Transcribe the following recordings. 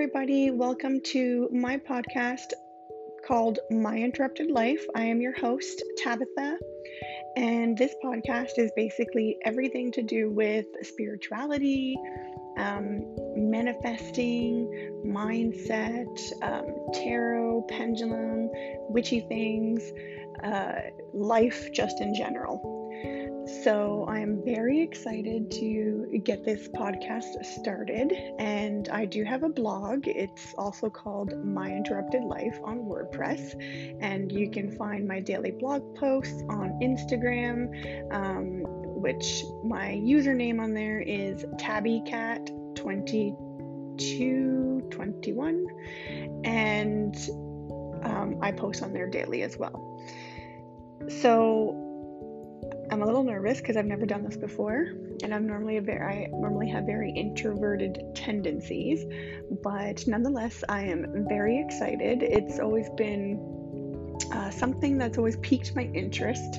everybody. Welcome to my podcast called My Interrupted Life. I am your host, Tabitha, and this podcast is basically everything to do with spirituality, um, manifesting, mindset, um, tarot, pendulum, witchy things, uh, life just in general. So, I'm very excited to get this podcast started, and I do have a blog. It's also called My Interrupted Life on WordPress, and you can find my daily blog posts on Instagram, um, which my username on there is tabbycat2221, and um, I post on there daily as well. So, I'm a little nervous because I've never done this before, and I'm normally a very I normally have very introverted tendencies, but nonetheless, I am very excited. It's always been uh, something that's always piqued my interest.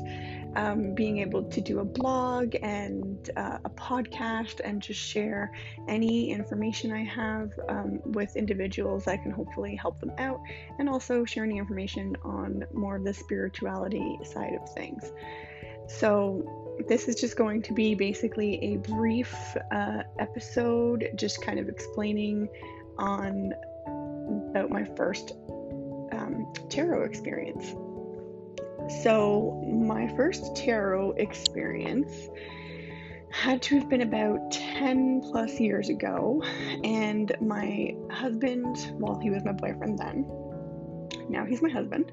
Um, being able to do a blog and uh, a podcast and just share any information I have um, with individuals that can hopefully help them out, and also share any information on more of the spirituality side of things. So, this is just going to be basically a brief uh, episode, just kind of explaining on about my first um, tarot experience. So, my first tarot experience had to have been about 10 plus years ago, and my husband, well, he was my boyfriend then, now he's my husband.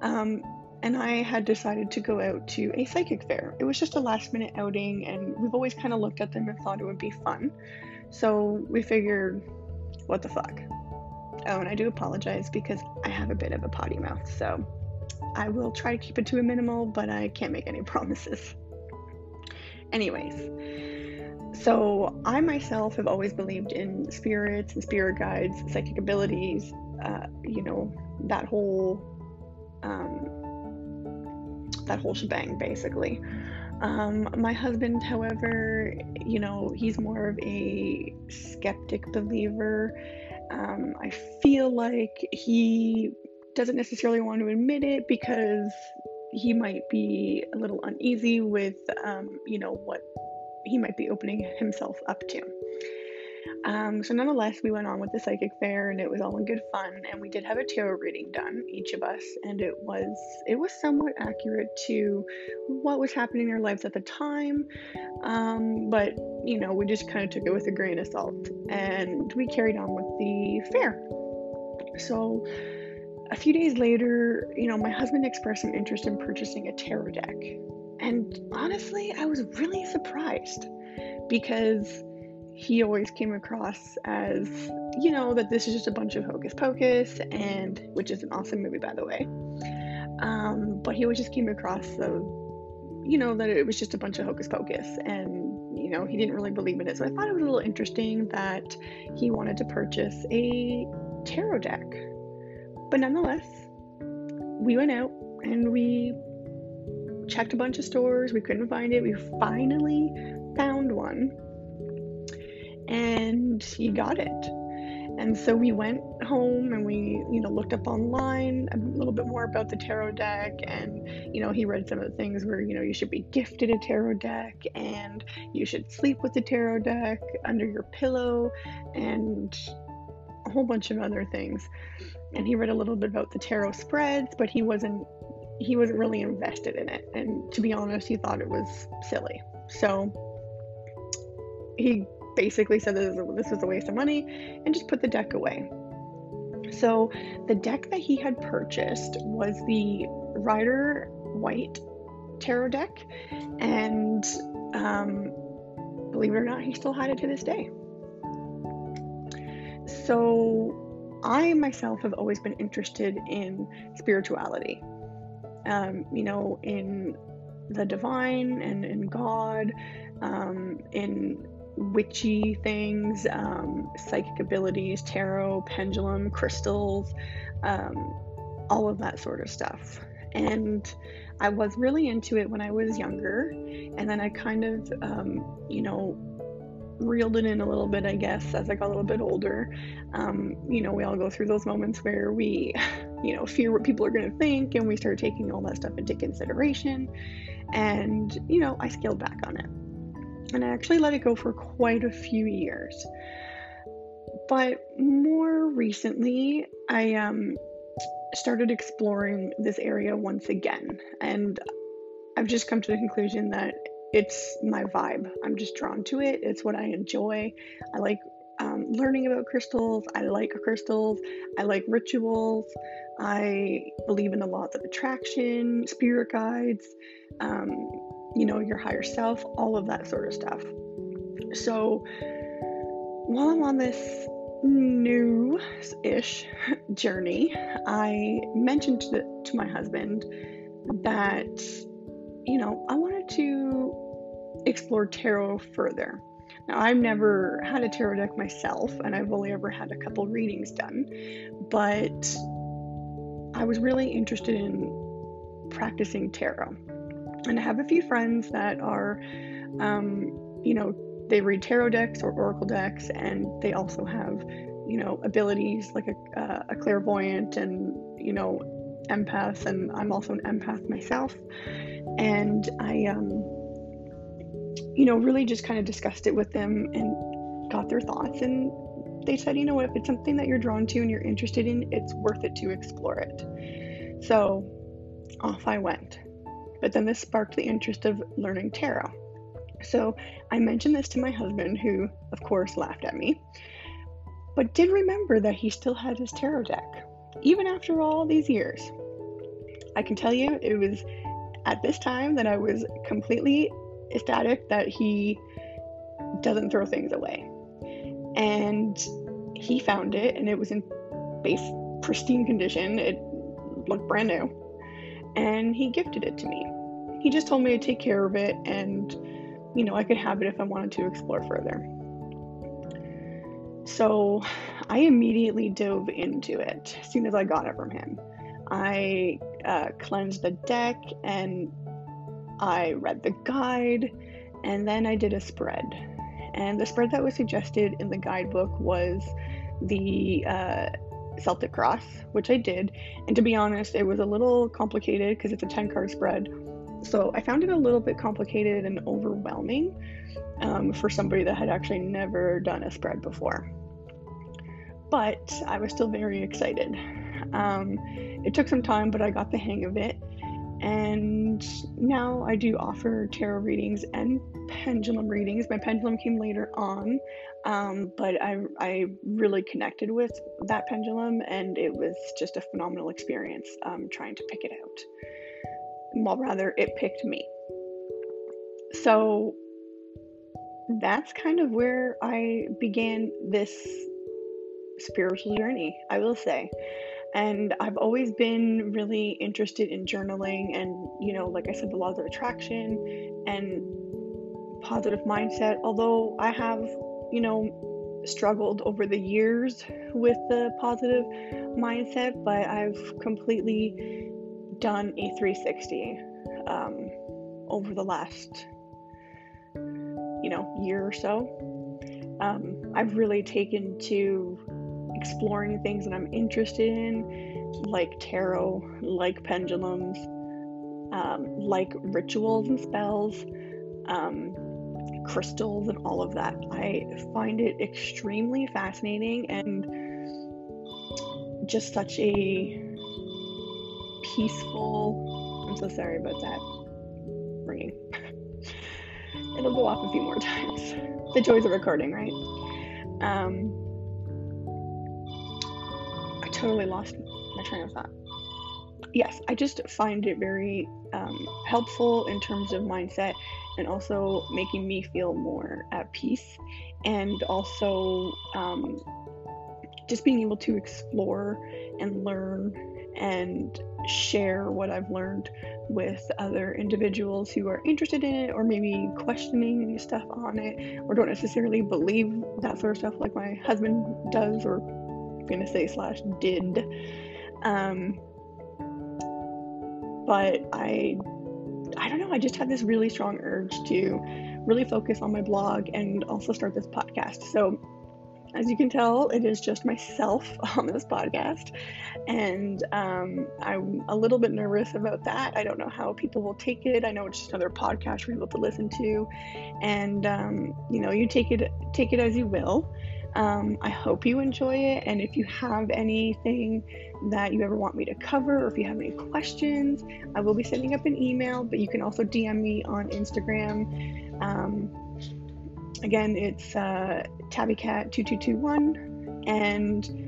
Um, and I had decided to go out to a psychic fair. It was just a last minute outing, and we've always kind of looked at them and thought it would be fun. So we figured, what the fuck? Oh, and I do apologize because I have a bit of a potty mouth, so I will try to keep it to a minimal, but I can't make any promises. Anyways, so I myself have always believed in spirits and spirit guides, psychic abilities, uh, you know, that whole um, that whole shebang, basically. Um, my husband, however, you know, he's more of a skeptic believer. Um, I feel like he doesn't necessarily want to admit it because he might be a little uneasy with, um, you know, what he might be opening himself up to. Um, so nonetheless, we went on with the psychic fair, and it was all in good fun. And we did have a tarot reading done, each of us, and it was it was somewhat accurate to what was happening in our lives at the time. Um, but you know, we just kind of took it with a grain of salt, and we carried on with the fair. So a few days later, you know, my husband expressed some interest in purchasing a tarot deck. And honestly, I was really surprised because he always came across as, you know, that this is just a bunch of hocus pocus, and which is an awesome movie, by the way. Um, but he always just came across the, you know, that it was just a bunch of hocus pocus, and you know, he didn't really believe in it. So I thought it was a little interesting that he wanted to purchase a tarot deck. But nonetheless, we went out and we checked a bunch of stores. We couldn't find it. We finally found one and he got it. And so we went home and we, you know, looked up online a little bit more about the tarot deck. And, you know, he read some of the things where, you know, you should be gifted a tarot deck and you should sleep with the tarot deck under your pillow and a whole bunch of other things. And he read a little bit about the tarot spreads, but he wasn't he wasn't really invested in it. And to be honest, he thought it was silly. So he basically said this, this was a waste of money and just put the deck away. So, the deck that he had purchased was the Rider White tarot deck, and um, believe it or not, he still had it to this day. So, I myself have always been interested in spirituality, um, you know, in the divine and in God, um, in witchy things, um, psychic abilities, tarot, pendulum, crystals, um, all of that sort of stuff. And I was really into it when I was younger, and then I kind of, um, you know, reeled it in a little bit, I guess, as I got a little bit older. Um, you know, we all go through those moments where we, you know, fear what people are going to think, and we start taking all that stuff into consideration. And, you know, I scaled back on it. And I actually let it go for quite a few years. But more recently, I um, started exploring this area once again. And I've just come to the conclusion that it's my vibe. I'm just drawn to it. It's what I enjoy. I like um, learning about crystals. I like crystals. I like rituals. I believe in the laws of attraction, spirit guides, um, you know, your higher self, all of that sort of stuff. So while I'm on this new ish journey, I mentioned to, to my husband that, you know, I wanted to explore tarot further. Now, I've never had a tarot deck myself, and I've only ever had a couple readings done, but I was really interested in practicing tarot. And I have a few friends that are, um, you know, they read tarot decks or oracle decks, and they also have, you know, abilities like a, uh, a clairvoyant and, you know, empath. And I'm also an empath myself. And I, um, you know, really just kind of discussed it with them and got their thoughts. And they said, you know what, if it's something that you're drawn to and you're interested in, it's worth it to explore it. So off I went. But then this sparked the interest of learning tarot. So I mentioned this to my husband, who, of course, laughed at me, but did remember that he still had his tarot deck, even after all these years. I can tell you, it was at this time that I was completely ecstatic that he doesn't throw things away. And he found it, and it was in base pristine condition. It looked brand new. And he gifted it to me. He just told me to take care of it and you know, I could have it if I wanted to explore further. So I immediately dove into it as soon as I got it from him. I uh, cleansed the deck and I read the guide and then I did a spread. And the spread that was suggested in the guidebook was the uh, Celtic Cross, which I did. And to be honest, it was a little complicated because it's a 10 card spread. So I found it a little bit complicated and overwhelming um, for somebody that had actually never done a spread before. But I was still very excited. Um, it took some time, but I got the hang of it. And now I do offer tarot readings and pendulum readings. My pendulum came later on, um, but I, I really connected with that pendulum, and it was just a phenomenal experience um, trying to pick it out well, rather, it picked me. So that's kind of where I began this spiritual journey, I will say. And I've always been really interested in journaling and, you know, like I said, the laws of attraction and positive mindset. Although I have, you know, struggled over the years with the positive mindset, but I've completely done a 360 um, over the last, you know, year or so. Um, I've really taken to exploring things that I'm interested in, like tarot, like pendulums, um, like rituals and spells, um, crystals, and all of that. I find it extremely fascinating and just such a peaceful. I'm so sorry about that ringing. It'll go off a few more times. The joys of recording, right? Um, totally lost my train of thought. Yes, I just find it very um, helpful in terms of mindset and also making me feel more at peace and also um, just being able to explore and learn and share what I've learned with other individuals who are interested in it or maybe questioning stuff on it or don't necessarily believe that sort of stuff like my husband does or gonna say slash did. Um, but I I don't know, I just had this really strong urge to really focus on my blog and also start this podcast. So, as you can tell, it is just myself on this podcast, and um, I'm a little bit nervous about that. I don't know how people will take it. I know it's just another podcast for people to listen to, and um, you know, you take it take it as you will. Um, I hope you enjoy it, and if you have anything that you ever want me to cover, or if you have any questions, I will be sending up an email. But you can also DM me on Instagram. Um, again, it's uh, tabbycat2221. And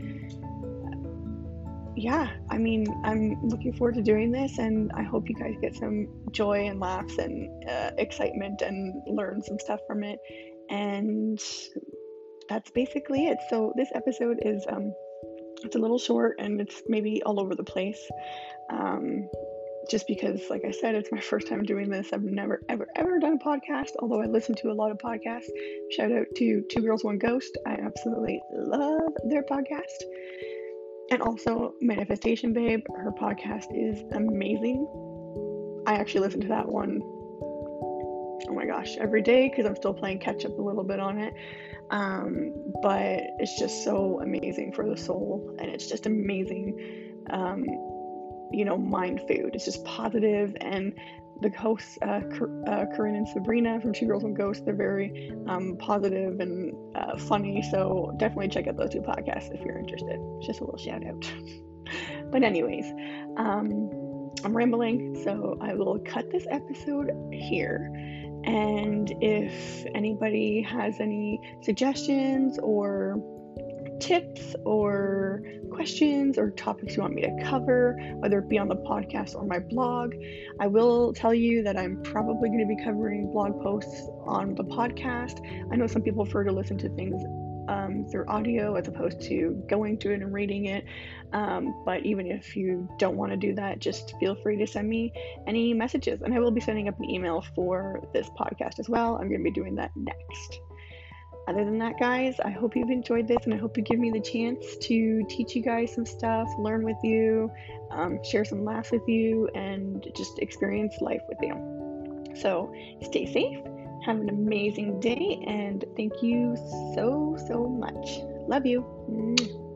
yeah, I mean, I'm looking forward to doing this, and I hope you guys get some joy and laughs and uh, excitement and learn some stuff from it. And that's basically it. So this episode is um, it's a little short and it's maybe all over the place. Um, just because, like I said, it's my first time doing this. I've never, ever, ever done a podcast, although I listen to a lot of podcasts. Shout out to Two Girls, One Ghost. I absolutely love their podcast. And also, Manifestation Babe, her podcast is amazing. I actually listen to that one, oh my gosh, every day because I'm still playing catch up a little bit on it. Um, but it's just so amazing for the soul, and it's just amazing. Um, you know, mind food. It's just positive, and the hosts, uh, uh, Corinne and Sabrina from Two Girls and Ghosts, they're very um, positive and uh, funny. So definitely check out those two podcasts if you're interested. Just a little shout out. but anyways, um, I'm rambling, so I will cut this episode here. And if anybody has any suggestions or tips or questions or topics you want me to cover, whether it be on the podcast or my blog, I will tell you that I'm probably going to be covering blog posts on the podcast. I know some people prefer to listen to things um, through audio as opposed to going to it and reading it. Um, but even if you don't want to do that, just feel free to send me any messages. And I will be sending up an email for this podcast as well. I'm going to be doing that next other than that, guys, I hope you've enjoyed this and I hope you give me the chance to teach you guys some stuff, learn with you, um, share some laughs with you, and just experience life with you. So stay safe, have an amazing day, and thank you so, so much. Love you.